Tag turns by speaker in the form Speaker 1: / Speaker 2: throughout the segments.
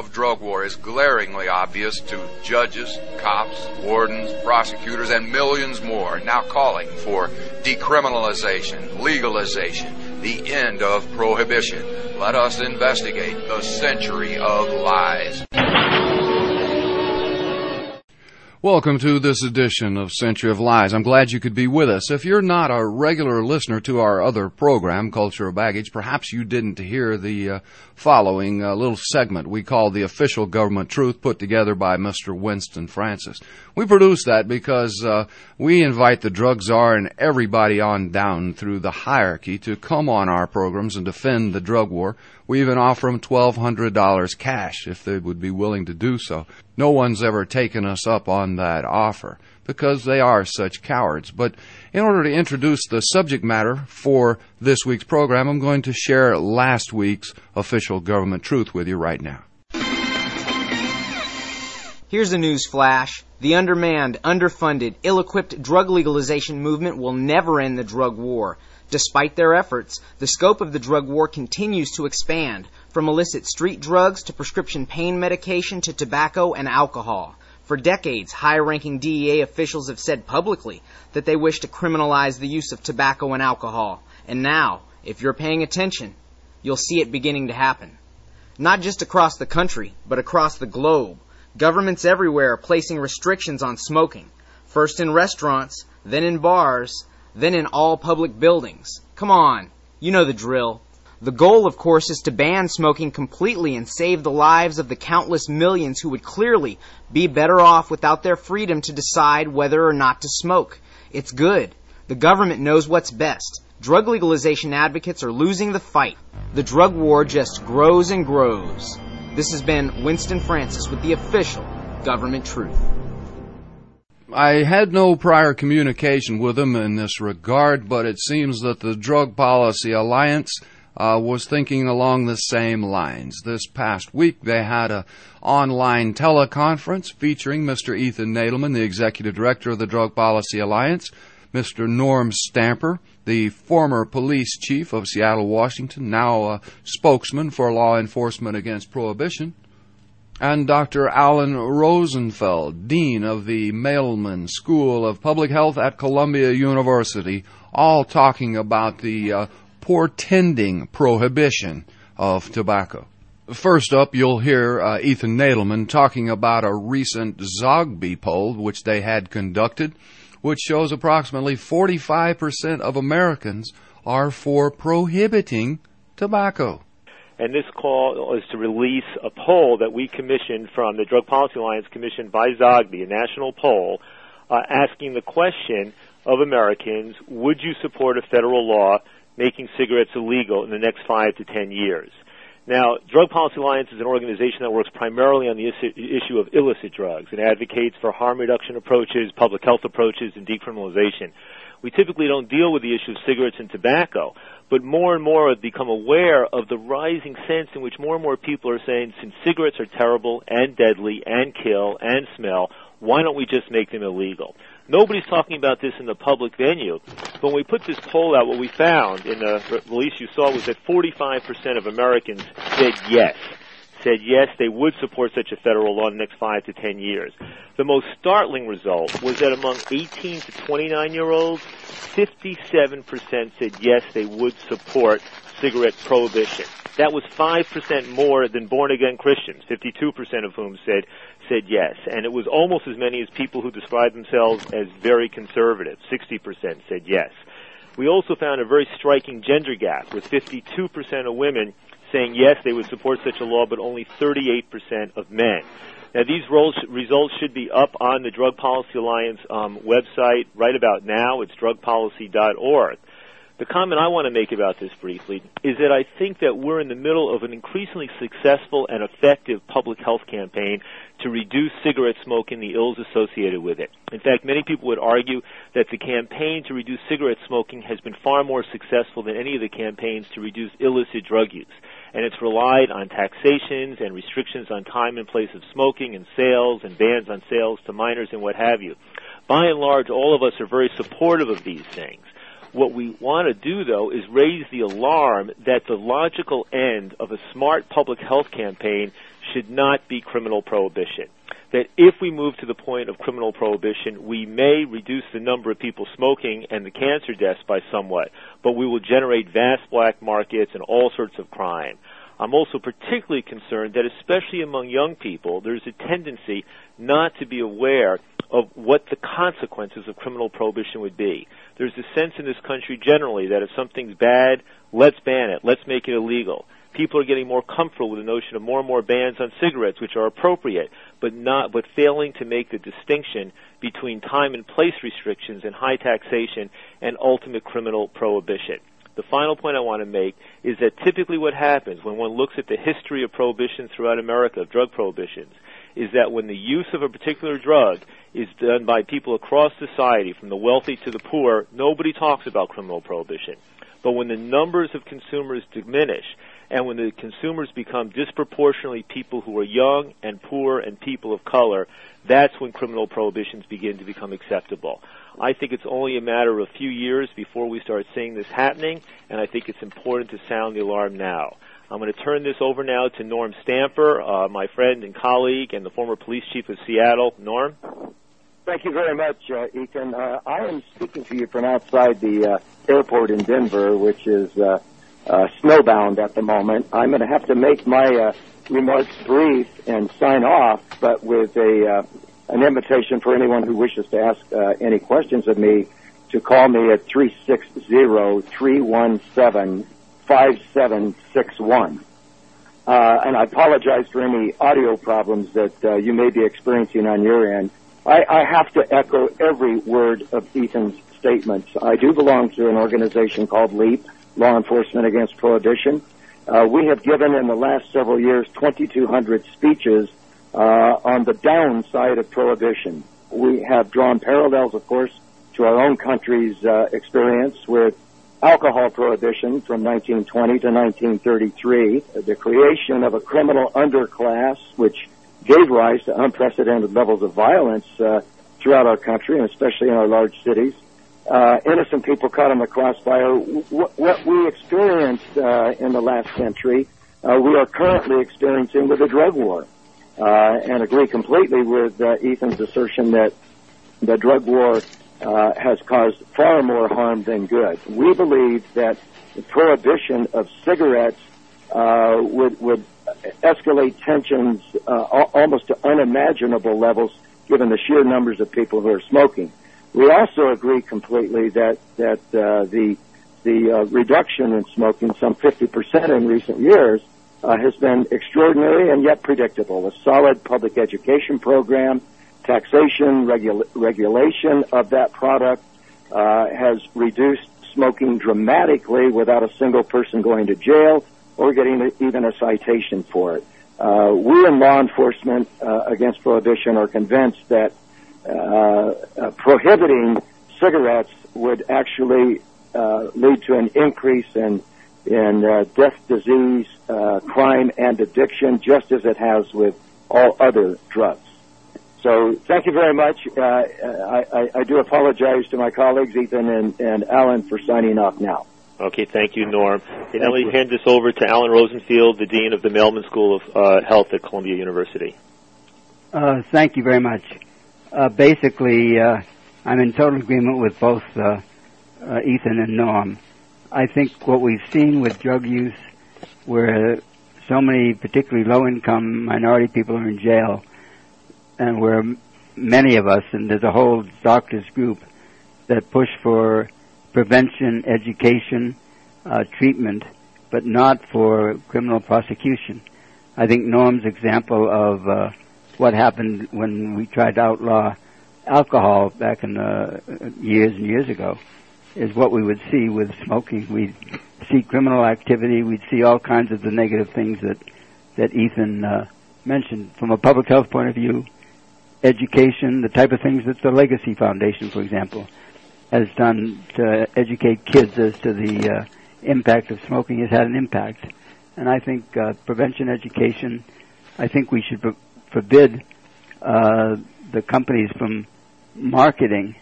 Speaker 1: of drug war is glaringly obvious to judges, cops, wardens, prosecutors, and millions more now calling for decriminalization, legalization, the end of prohibition. Let us investigate the century of lies.
Speaker 2: Welcome to this edition of Century of Lies. I'm glad you could be with us. If you're not a regular listener to our other program, Cultural Baggage, perhaps you didn't hear the uh, following uh, little segment we call The Official Government Truth, put together by Mr. Winston Francis. We produce that because uh, we invite the drug czar and everybody on down through the hierarchy to come on our programs and defend the drug war. We even offer them $1,200 cash if they would be willing to do so. No one's ever taken us up on that offer because they are such cowards. But in order to introduce the subject matter for this week's program, I'm going to share last week's official government truth with you right now.
Speaker 3: Here's a news flash. The undermanned, underfunded, ill-equipped drug legalization movement will never end the drug war. Despite their efforts, the scope of the drug war continues to expand, from illicit street drugs to prescription pain medication to tobacco and alcohol. For decades, high-ranking DEA officials have said publicly that they wish to criminalize the use of tobacco and alcohol. And now, if you're paying attention, you'll see it beginning to happen. Not just across the country, but across the globe. Governments everywhere are placing restrictions on smoking. First in restaurants, then in bars, then in all public buildings. Come on, you know the drill. The goal, of course, is to ban smoking completely and save the lives of the countless millions who would clearly be better off without their freedom to decide whether or not to smoke. It's good. The government knows what's best. Drug legalization advocates are losing the fight. The drug war just grows and grows. This has been Winston Francis with the official government truth.
Speaker 2: I had no prior communication with him in this regard, but it seems that the Drug Policy Alliance uh, was thinking along the same lines. This past week, they had a online teleconference featuring Mr. Ethan Nadelmann, the executive director of the Drug Policy Alliance, Mr. Norm Stamper, the former police chief of Seattle, Washington, now a spokesman for law enforcement against prohibition, and Dr. Allan Rosenfeld, Dean of the Mailman School of Public Health at Columbia University, all talking about the uh, portending prohibition of tobacco. First up, you'll hear uh, Ethan Nadelmann talking about a recent Zogby poll which they had conducted, which shows approximately 45% of Americans are for prohibiting tobacco
Speaker 4: and this call is to release a poll that we commissioned from the Drug Policy Alliance commissioned by Zogby, a national poll, uh, asking the question of Americans, would you support a federal law making cigarettes illegal in the next five to ten years? Now, Drug Policy Alliance is an organization that works primarily on the issue of illicit drugs and advocates for harm reduction approaches, public health approaches, and decriminalization. We typically don't deal with the issue of cigarettes and tobacco, but more and more have become aware of the rising sense in which more and more people are saying, since cigarettes are terrible and deadly and kill and smell, why don't we just make them illegal? Nobody's talking about this in the public venue. But when we put this poll out, what we found in the release you saw was that 45% of Americans said yes said yes, they would support such a federal law in the next five to ten years. The most startling result was that among 18 to 29 year olds, 57% said yes, they would support cigarette prohibition. That was 5% more than born again Christians, 52% of whom said said yes. And it was almost as many as people who described themselves as very conservative, 60% said yes. We also found a very striking gender gap with 52% of women saying yes, they would support such a law, but only 38% of men. Now, these results should be up on the Drug Policy Alliance um, website right about now. It's drugpolicy.org. The comment I want to make about this briefly is that I think that we're in the middle of an increasingly successful and effective public health campaign to reduce cigarette smoke and the ills associated with it. In fact, many people would argue that the campaign to reduce cigarette smoking has been far more successful than any of the campaigns to reduce illicit drug use and it's relied on taxations and restrictions on time and place of smoking and sales and bans on sales to minors and what have you. By and large, all of us are very supportive of these things. What we want to do, though, is raise the alarm that the logical end of a smart public health campaign should not be criminal prohibition. That if we move to the point of criminal prohibition, we may reduce the number of people smoking and the cancer deaths by somewhat, but we will generate vast black markets and all sorts of crime. I'm also particularly concerned that especially among young people, there's a tendency not to be aware of what the consequences of criminal prohibition would be. There's a sense in this country generally that if something's bad, let's ban it, let's make it illegal. People are getting more comfortable with the notion of more and more bans on cigarettes, which are appropriate, but not, but failing to make the distinction between time and place restrictions and high taxation and ultimate criminal prohibition. The final point I want to make is that typically what happens when one looks at the history of prohibition throughout America, of drug prohibitions, is that when the use of a particular drug is done by people across society, from the wealthy to the poor, nobody talks about criminal prohibition. But when the numbers of consumers diminish, and when the consumers become disproportionately people who are young and poor and people of color, that's when criminal prohibitions begin to become acceptable. I think it's only a matter of a few years before we start seeing this happening, and I think it's important to sound the alarm now. I'm going to turn this over now to Norm Stamper, uh, my friend and colleague and the former police chief of Seattle. Norm?
Speaker 5: Thank you very much, uh. Uh, I am speaking to you from outside the uh, airport in Denver, which is uh, uh, snowbound at the moment. I'm going to have to make my uh, remarks brief and sign off, but with a uh, an invitation for anyone who wishes to ask uh, any questions of me to call me at 360-317-5761. Uh, and I apologize for any audio problems that uh, you may be experiencing on your end. I, I have to echo every word of Ethan's statements. I do belong to an organization called LEAP, Law Enforcement Against Prohibition. Uh, we have given in the last several years 2,200 speeches uh, on the downside of prohibition. We have drawn parallels, of course, to our own country's uh, experience with alcohol prohibition from 1920 to 1933, the creation of a criminal underclass which gave rise to unprecedented levels of violence uh, throughout our country, and especially in our large cities. Uh, innocent people caught in the crossfire. W- what we experienced uh, in the last century, uh, we are currently experiencing with the drug war uh, and agree completely with uh, Ethan's assertion that the drug war uh, has caused far more harm than good. We believe that the prohibition of cigarettes uh, would would escalate tensions uh, almost to unimaginable levels, given the sheer numbers of people who are smoking. We also agree completely that that uh, the the uh, reduction in smoking, some 50% in recent years, uh, has been extraordinary and yet predictable. A solid public education program, taxation, regula- regulation of that product uh, has reduced smoking dramatically without a single person going to jail or getting a, even a citation for it. Uh, we in law enforcement uh, against prohibition are convinced that prohibiting cigarettes would actually lead to an increase in in uh, death, disease, uh, crime, and addiction, just as it has with all other drugs. So thank you very much. Uh, I, I, I, do apologize to my colleagues, Ethan and, and Allan, for signing off now.
Speaker 4: Okay, thank you, Norm. And now we hand this over to Allan Rosenfeld, the Dean of the Mailman School of uh, Health at Columbia University.
Speaker 6: Uh, thank you very much. Uh, basically, I'm in total agreement with both Ethan and Norm. I think what we've seen with drug use, where so many particularly low-income minority people are in jail, and where many of us, and there's a whole doctors group that push for prevention, education, uh, treatment, but not for criminal prosecution. I think Norm's example of uh, what happened when we tried to outlaw alcohol back in uh, years and years ago is what we would see with smoking. We'd see criminal activity. We'd see all kinds of the negative things that that Ethan uh, mentioned. From a public health point of view, education, the type of things that the Legacy Foundation, for example, has done to educate kids as to the uh, impact of smoking has had an impact. And I think uh, prevention education, I think we should forbid uh, the companies from marketing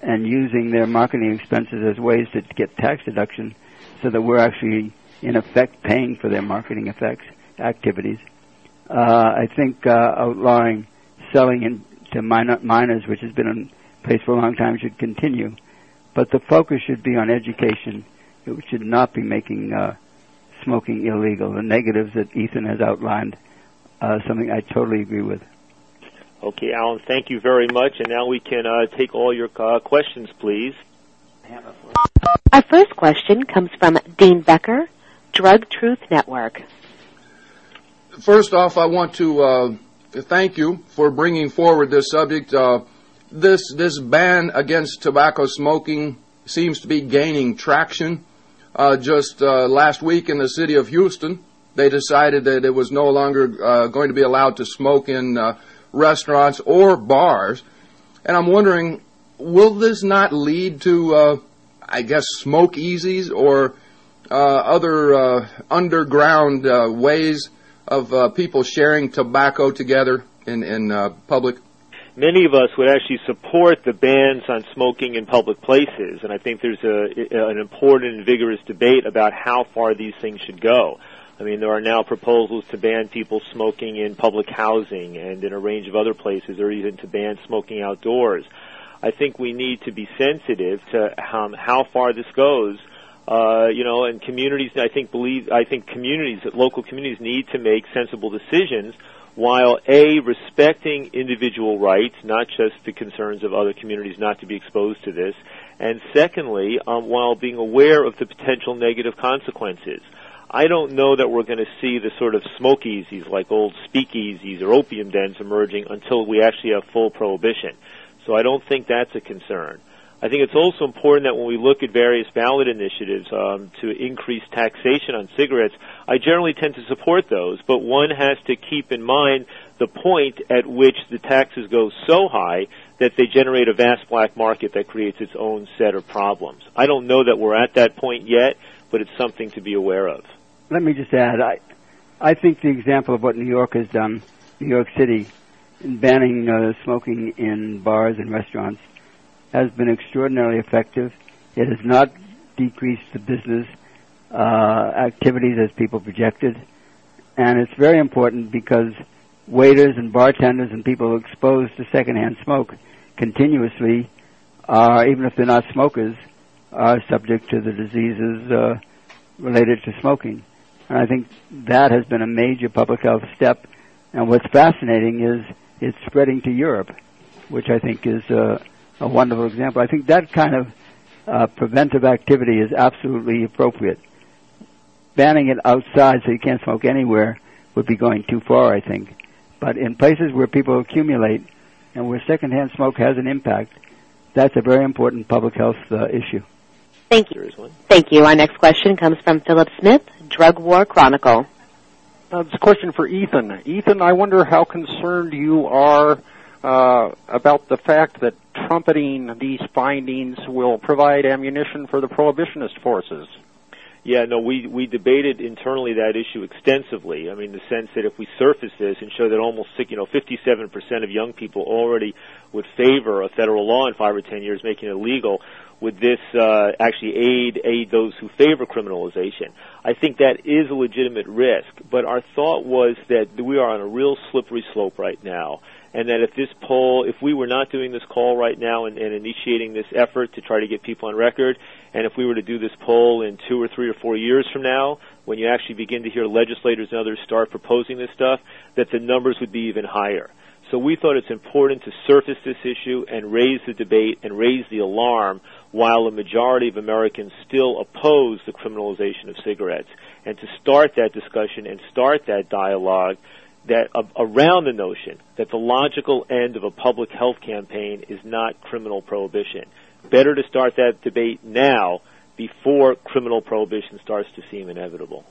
Speaker 6: and using their marketing expenses as ways to get tax deduction so that we're actually in effect paying for their marketing effects activities. Uh, I think uh, outlawing selling in, to minor, minors, which has been in place for a long time, should continue. But the focus should be on education. It should not be making uh, smoking illegal. The negatives that Ethan has outlined, uh, something I totally agree with.
Speaker 4: Okay, Allan, thank you very much. And now we can uh, take all your uh, questions, please.
Speaker 7: Our first question comes from Dean Becker, Drug Truth Network.
Speaker 2: First off, I want to uh, thank you for bringing forward this subject. Uh, this this ban against tobacco smoking seems to be gaining traction. Uh, just uh, last week in the city of Houston, they decided that it was no longer uh, going to be allowed to smoke in uh, restaurants or bars. And I'm wondering, will this not lead to, uh, I guess, smoke easies or uh, other underground ways of people sharing tobacco together in, in public?
Speaker 4: many of us would actually support the bans on smoking in public places, and I think there's a, an important and vigorous debate about how far these things should go. I mean, there are now proposals to ban people smoking in public housing and in a range of other places, or even to ban smoking outdoors. I think we need to be sensitive to um, how far this goes. Uh, you know, and communities, I think believe, I think communities, local communities need to make sensible decisions while A, respecting individual rights, not just the concerns of other communities not to be exposed to this, and secondly, um, while being aware of the potential negative consequences. I don't know that we're going to see the sort of smokeasies like old speakeasies or opium dens emerging until we actually have full prohibition. So I don't think that's a concern. I think it's also important that when we look at various ballot initiatives um, to increase taxation on cigarettes, I generally tend to support those, but one has to keep in mind the point at which the taxes go so high that they generate a vast black market that creates its own set of problems. I don't know that we're at that point yet, but it's something to be aware of.
Speaker 6: Let me just add, I, I think the example of what New York has done, New York City, in banning uh, smoking in bars and restaurants, has been extraordinarily effective. It has not decreased the business uh, activities as people projected. And it's very important because waiters and bartenders and people exposed to secondhand smoke continuously are, even if they're not smokers, are subject to the diseases uh, related to smoking. And I think that has been a major public health step. And what's fascinating is it's spreading to Europe, which I think is uh, a wonderful example. I think that kind of uh, preventive activity is absolutely appropriate. Banning it outside so you can't smoke anywhere would be going too far, I think. But in places where people accumulate and where secondhand smoke has an impact, that's a very important public health uh, issue.
Speaker 7: Thank you. Thank you. Our next question comes from Philip Smith, Drug War Chronicle.
Speaker 8: Uh, it's a question for Ethan. Ethan, I wonder how concerned you are uh, about the fact that trumpeting these findings will provide ammunition for the prohibitionist forces.
Speaker 4: Yeah, no, we we debated internally that issue extensively. I mean, the sense that if we surface this and show that almost you know 57% of young people already would favor a federal law in five or ten years making it illegal, would this uh, actually aid aid those who favor criminalization? I think that is a legitimate risk, but our thought was that we are on a real slippery slope right now and that if this poll, if we were not doing this call right now and, and initiating this effort to try to get people on record, and if we were to do this poll in two or three or four years from now, when you actually begin to hear legislators and others start proposing this stuff, that the numbers would be even higher. So we thought it's important to surface this issue and raise the debate and raise the alarm while a majority of Americans still oppose the criminalization of cigarettes. And to start that discussion and start that dialogue that uh, around the notion that the logical end of a public health campaign is not criminal prohibition. Better to start that debate now before criminal prohibition starts to seem inevitable.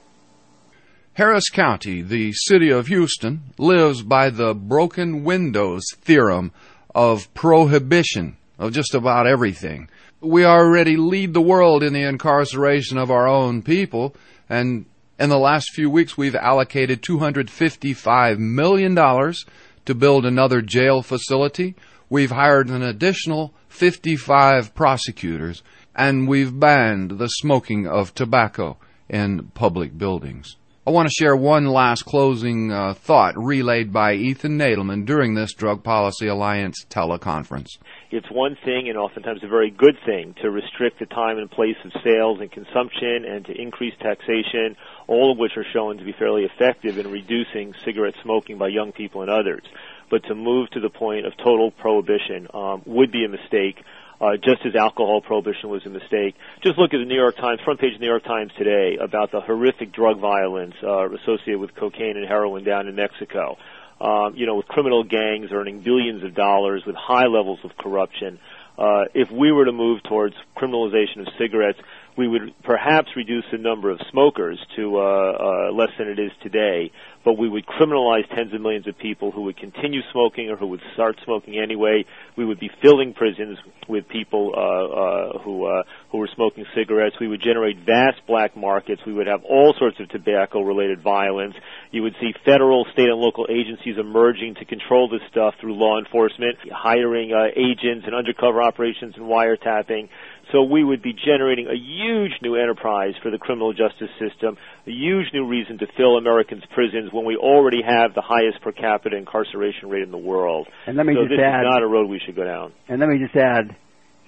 Speaker 2: Harris County, the city of Houston, lives by the broken windows theorem of prohibition of just about everything. We already lead the world in the incarceration of our own people, and in the last few weeks, we've allocated $255 million to build another jail facility. We've hired an additional 55 prosecutors, and we've banned the smoking of tobacco in public buildings. I want to share one last closing uh, thought relayed by Ethan Nadelmann during this Drug Policy Alliance teleconference.
Speaker 4: It's one thing, and oftentimes a very good thing, to restrict the time and place of sales and consumption and to increase taxation, all of which are shown to be fairly effective in reducing cigarette smoking by young people and others. But to move to the point of total prohibition um, would be a mistake uh, just as alcohol prohibition was a mistake. Just look at the New York Times, front page of the New York Times today about the horrific drug violence uh, associated with cocaine and heroin down in Mexico. Um, you know, with criminal gangs earning billions of dollars, with high levels of corruption. Uh, if we were to move towards criminalization of cigarettes, we would perhaps reduce the number of smokers to uh, uh, less than it is today, but we would criminalize tens of millions of people who would continue smoking or who would start smoking anyway. We would be filling prisons with people uh, uh, who uh, who were smoking cigarettes. We would generate vast black markets. We would have all sorts of tobacco-related violence. You would see federal, state, and local agencies emerging to control this stuff through law enforcement, hiring uh, agents and undercover operations and wiretapping. So we would be generating a huge new enterprise for the criminal justice system, a huge new reason to fill Americans' prisons when we already have the highest per capita incarceration rate in the world.
Speaker 6: And let me
Speaker 4: so
Speaker 6: just
Speaker 4: this
Speaker 6: add,
Speaker 4: is not a road we should go down.
Speaker 6: And let me just add,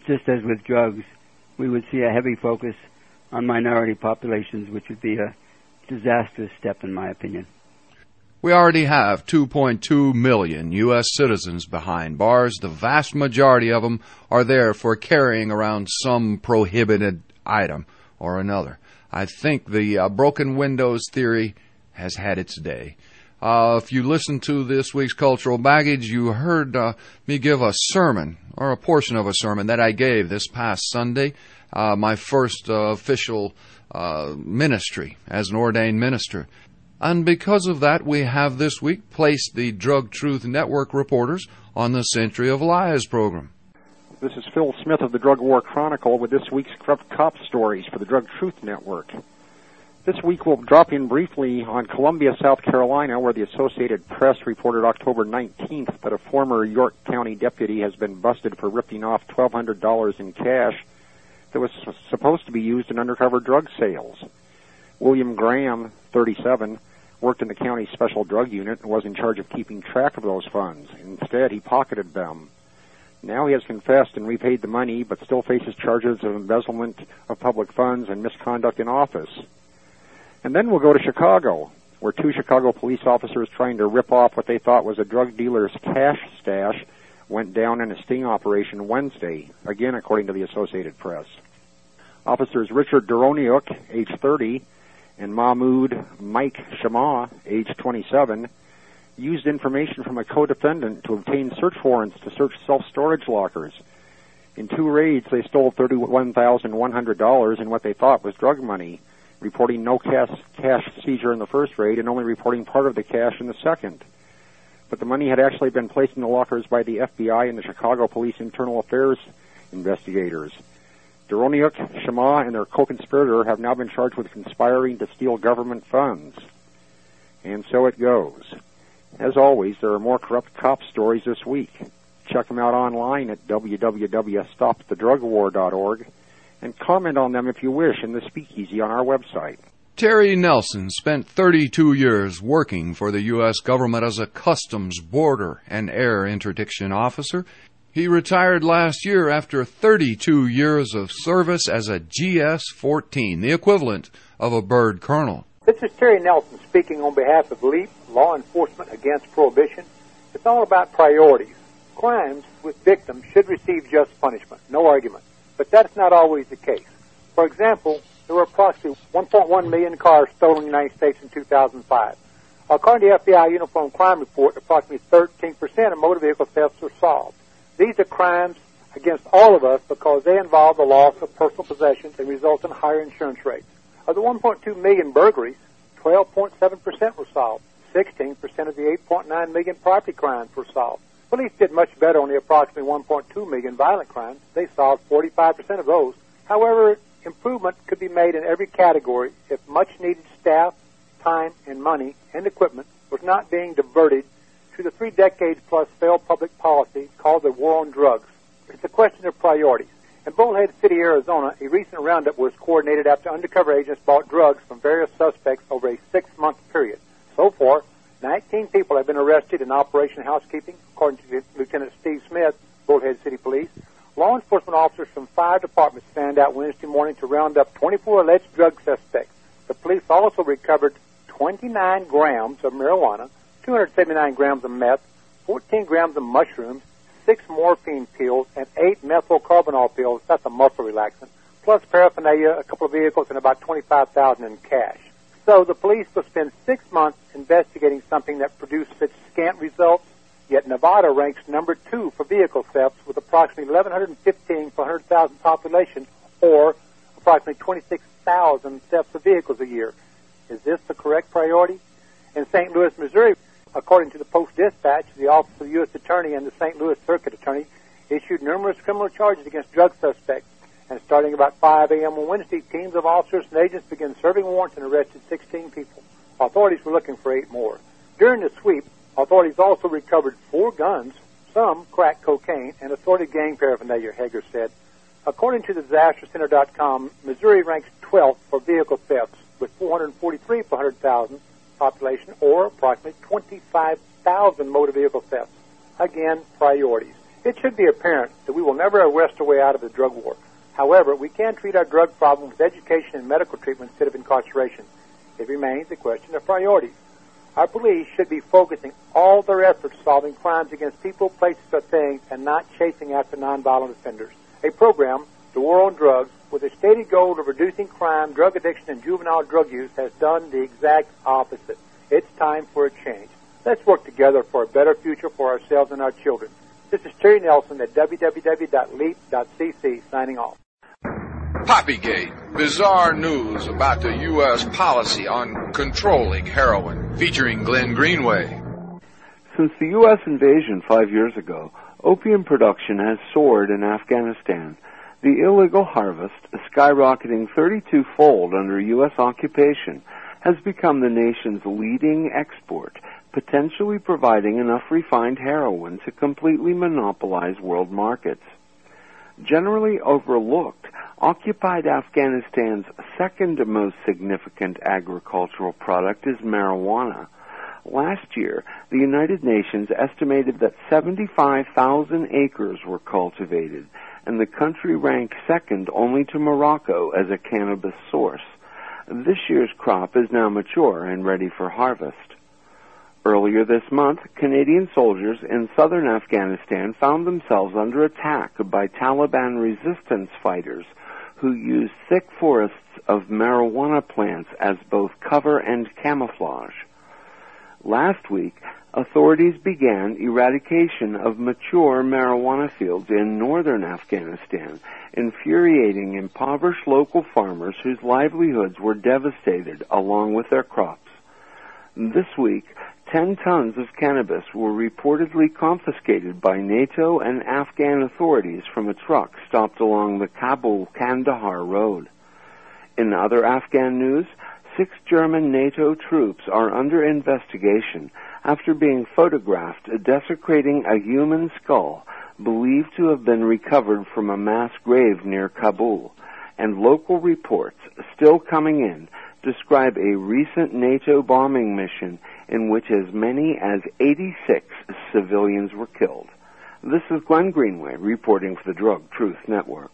Speaker 6: just as with drugs, we would see a heavy focus on minority populations, which would be a disastrous step, in my opinion.
Speaker 2: We already have 2.2 million U.S. citizens behind bars. The vast majority of them are there for carrying around some prohibited item or another. I think the uh, broken windows theory has had its day. Uh, if you listened to this week's cultural baggage, you heard uh, me give a sermon or a portion of a sermon that I gave this past Sunday, uh, my first uh, official uh, ministry as an ordained minister. And because of that, we have this week placed the Drug Truth Network reporters on the Century of Lies program.
Speaker 8: This is Phil Smith of the Drug War Chronicle with this week's Corrupt Cop Stories for the Drug Truth Network. This week we'll drop in briefly on Columbia, South Carolina, where the Associated Press reported October 19th that a former York County deputy has been busted for ripping off $1,200 in cash that was supposed to be used in undercover drug sales. William Graham, 37, worked in the county special drug unit and was in charge of keeping track of those funds. Instead, he pocketed them. Now he has confessed and repaid the money, but still faces charges of embezzlement of public funds and misconduct in office. And then we'll go to Chicago, where two Chicago police officers trying to rip off what they thought was a drug dealer's cash stash went down in a sting operation Wednesday, again according to the Associated Press. Officers Richard Doroniuk, age 30, and Mahmoud Mike Shama, age 27, used information from a co-defendant to obtain search warrants to search self-storage lockers. In two raids, they stole $31,100 in what they thought was drug money, reporting no cash, cash seizure in the first raid and only reporting part of the cash in the second. But the money had actually been placed in the lockers by the FBI and the Chicago Police Internal Affairs investigators. Doroniuk, Shema, and their co-conspirator have now been charged with conspiring to steal government funds. And so it goes. As always, there are more corrupt cop stories this week. Check them out online at www.stopthedrugwar.org and comment on them if you wish in the speakeasy on our website.
Speaker 2: Terry Nelson spent 32 years working for the U.S. government as a customs, border, and air interdiction officer. He retired last year after 32 years of service as a GS 14, the equivalent of a bird colonel.
Speaker 9: This is Terry Nelson speaking on behalf of LEAP, Law Enforcement Against Prohibition. It's all about priorities. Crimes with victims should receive just punishment, no argument. But that's not always the case. For example, there were approximately 1.1 million cars stolen in the United States in 2005. According to the FBI Uniform Crime Report, approximately 13% of motor vehicle thefts were solved. These are crimes against all of us because they involve the loss of personal possessions and result in higher insurance rates. Of the 1.2 million burglaries, 12.7% were solved. 16% of the 8.9 million property crimes were solved. Police did much better on the approximately 1.2 million violent crimes. They solved 45% of those. However, improvement could be made in every category if much needed staff, time, and money and equipment was not being diverted to the three decades plus failed public policy called the war on drugs. It's a question of priorities. In Bullhead City, Arizona, a recent roundup was coordinated after undercover agents bought drugs from various suspects over a six-month period. So far, 19 people have been arrested in Operation Housekeeping, according to Lieutenant Steve Smith, Bullhead City Police. Law enforcement officers from five departments fanned out Wednesday morning to round up 24 alleged drug suspects. The police also recovered 29 grams of marijuana, 279 grams of meth, 14 grams of mushrooms, six morphine pills, and eight methocarbamol pills. That's a muscle relaxant. Plus paraphernalia, a couple of vehicles, and about 25,000 in cash. So the police will spend six months investigating something that produced such scant results. Yet Nevada ranks number two for vehicle thefts with approximately 1,115 per 100,000 population, or approximately 26,000 thefts of vehicles a year. Is this the correct priority? In St. Louis, Missouri, according to the Post Dispatch, the Office of the U.S. Attorney and the St. Louis Circuit Attorney issued numerous criminal charges against drug suspects. And starting about 5 a.m. on Wednesday, teams of officers and agents began serving warrants and arrested 16 people. Authorities were looking for eight more. During the sweep, authorities also recovered four guns, some crack cocaine, and assorted gang paraphernalia, Hager said. According to the DisasterCenter.com, Missouri ranks 12th for vehicle thefts with 443 per 100,000 population, or approximately 25,000 motor vehicle thefts. Again, priorities. It should be apparent that we will never arrest our way out of the drug war. However, we can treat our drug problem with education and medical treatment instead of incarceration. It remains a question of priorities. Our police should be focusing all their efforts solving crimes against people, places, or things, and not chasing after nonviolent offenders. A program, The War on Drugs, with a stated goal of reducing crime, drug addiction, and juvenile drug use, has done the exact opposite. It's time for a change. Let's work together for a better future for ourselves and our children. This is Terry Nelson at www.leap.cc signing off.
Speaker 1: Poppygate, bizarre news about the U.S. policy on controlling heroin, featuring Glenn Greenway.
Speaker 10: Since the U.S. invasion five years ago, opium production has soared in Afghanistan. The illegal harvest, skyrocketing 32 fold under U.S. occupation, has become the nation's leading export, potentially providing enough refined heroin to completely monopolize world markets. Generally overlooked, occupied Afghanistan's second most significant agricultural product is marijuana. Last year, the United Nations estimated that 75,000 acres were cultivated, and the country ranked second only to Morocco as a cannabis source. This year's crop is now mature and ready for harvest. Earlier this month, Canadian soldiers in southern Afghanistan found themselves under attack by Taliban resistance fighters who used thick forests of marijuana plants as both cover and camouflage. Last week, authorities began eradication of mature marijuana fields in northern Afghanistan, infuriating impoverished local farmers whose livelihoods were devastated along with their crops. This week, 10 tons of cannabis were reportedly confiscated by NATO and Afghan authorities from a truck stopped along the Kabul-Kandahar road. In other Afghan news, six German NATO troops are under investigation after being photographed desecrating a human skull believed to have been recovered from a mass grave near Kabul, and local reports, still coming in, describe a recent NATO bombing mission in which as many as 86 civilians were killed. This is Glenn Greenway reporting for the Drug Truth Network.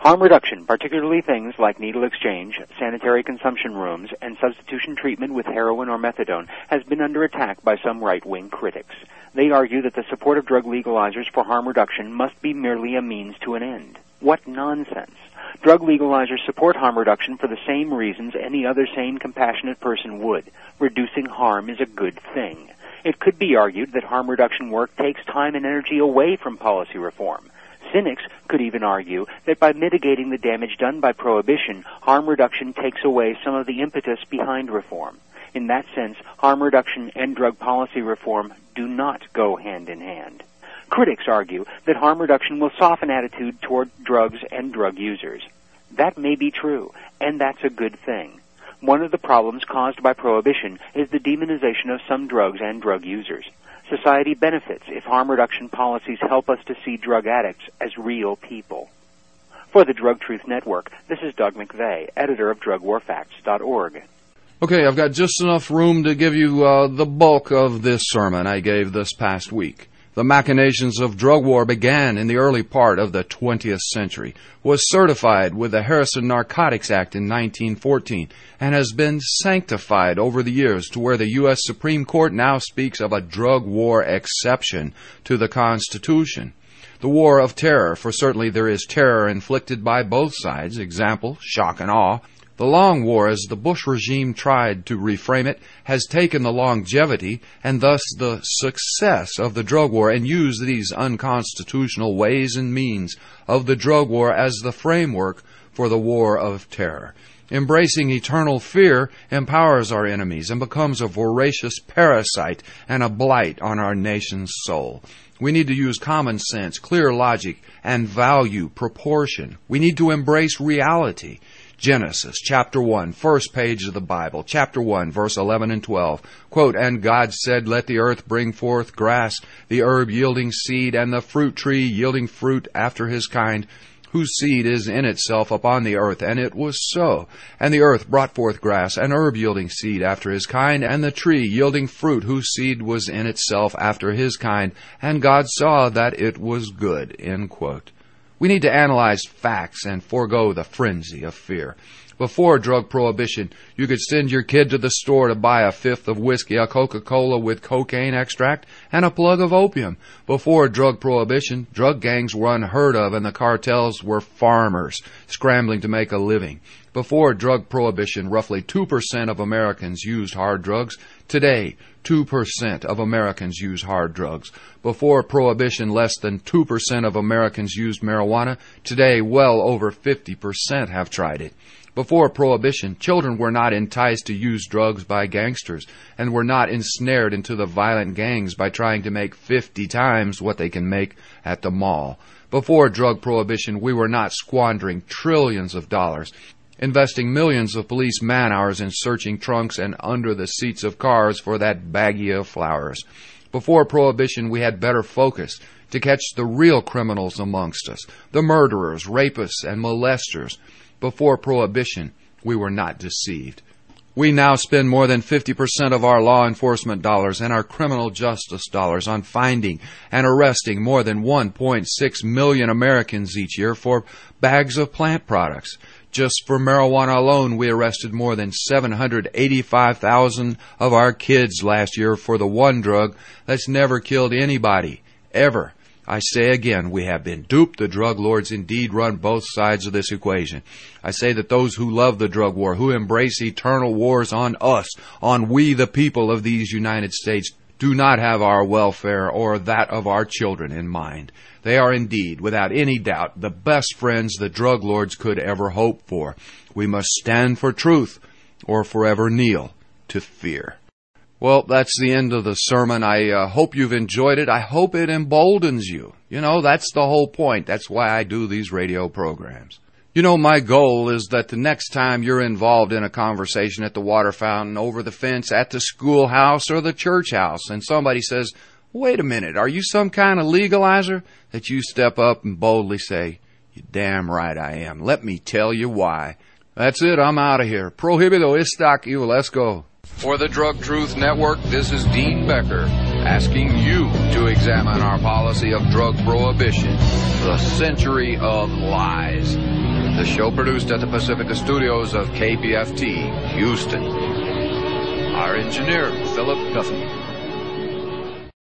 Speaker 11: Harm reduction, particularly things like needle exchange, sanitary consumption rooms, and substitution treatment with heroin or methadone, has been under attack by some right-wing critics. They argue that the support of drug legalizers for harm reduction must be merely a means to an end. What nonsense. Drug legalizers support harm reduction for the same reasons any other sane, compassionate person would. Reducing harm is a good thing. It could be argued that harm reduction work takes time and energy away from policy reform. Cynics could even argue that by mitigating the damage done by prohibition, harm reduction takes away some of the impetus behind reform. In that sense, harm reduction and drug policy reform do not go hand in hand. Critics argue that harm reduction will soften attitude toward drugs and drug users. That may be true, and that's a good thing. One of the problems caused by prohibition is the demonization of some drugs and drug users. Society benefits if harm reduction policies help us to see drug addicts as real people. For the Drug Truth Network, this is Doug McVay, editor of DrugWarFacts.org.
Speaker 2: Okay, I've got just enough room to give you uh, the bulk of this sermon I gave this past week. The machinations of drug war began in the early part of the 20th century, was certified with the Harrison Narcotics Act in 1914, and has been sanctified over the years to where the U.S. Supreme Court now speaks of a drug war exception to the Constitution. The war of terror, for certainly there is terror inflicted by both sides, example, shock and awe, the long war, as the Bush regime tried to reframe it, has taken the longevity and thus the success of the drug war and used these unconstitutional ways and means of the drug war as the framework for the war of terror. Embracing eternal fear empowers our enemies and becomes a voracious parasite and a blight on our nation's soul. We need to use common sense, clear logic, and value proportion. We need to embrace reality. Genesis chapter 1, first page of the Bible, chapter 1, verse 11 and 12. Quote, And God said, Let the earth bring forth grass, the herb yielding seed, and the fruit tree yielding fruit after his kind, whose seed is in itself upon the earth. And it was so. And the earth brought forth grass, and herb yielding seed after his kind, and the tree yielding fruit, whose seed was in itself after his kind. And God saw that it was good. End quote. We need to analyze facts and forego the frenzy of fear. Before drug prohibition, you could send your kid to the store to buy a fifth of whiskey, a Coca-Cola with cocaine extract, and a plug of opium. Before drug prohibition, drug gangs were unheard of and the cartels were farmers scrambling to make a living. Before drug prohibition, roughly 2% of Americans used hard drugs. Today, 2% of Americans use hard drugs. Before prohibition, less than 2% of Americans used marijuana. Today, well over 50% have tried it. Before prohibition, children were not enticed to use drugs by gangsters and were not ensnared into the violent gangs by trying to make 50 times what they can make at the mall. Before drug prohibition, we were not squandering trillions of dollars investing millions of police man hours in searching trunks and under the seats of cars for that baggie of flowers. Before Prohibition, we had better focus to catch the real criminals amongst us, the murderers, rapists, and molesters. Before Prohibition, we were not deceived. We now spend more than 50% of our law enforcement dollars and our criminal justice dollars on finding and arresting more than 1.6 million Americans each year for bags of plant products. Just for marijuana alone, we arrested more than 785,000 of our kids last year for the one drug that's never killed anybody, ever. I say again, we have been duped. The drug lords indeed run both sides of this equation. I say that those who love the drug war, who embrace eternal wars on us, on we the people of these United States, do not have our welfare or that of our children in mind. They are indeed, without any doubt, the best friends the drug lords could ever hope for. We must stand for truth or forever kneel to fear. Well, that's the end of the sermon. I uh, hope you've enjoyed it. I hope it emboldens you. You know, that's the whole point. That's why I do these radio programs. You know, my goal is that the next time you're involved in a conversation at the water fountain, over the fence, at the schoolhouse, or the church house, and somebody says, Wait a minute, are you some kind of legalizer? That you step up and boldly say, You damn right I am. Let me tell you why. That's it, I'm out of here. Prohibido istac evilesco.
Speaker 1: For the Drug Truth Network, this is Dean Becker asking you to examine our policy of drug prohibition, the century of lies. The show produced at the Pacifica Studios of KPFT, Houston. Our engineer, Philip Duffy.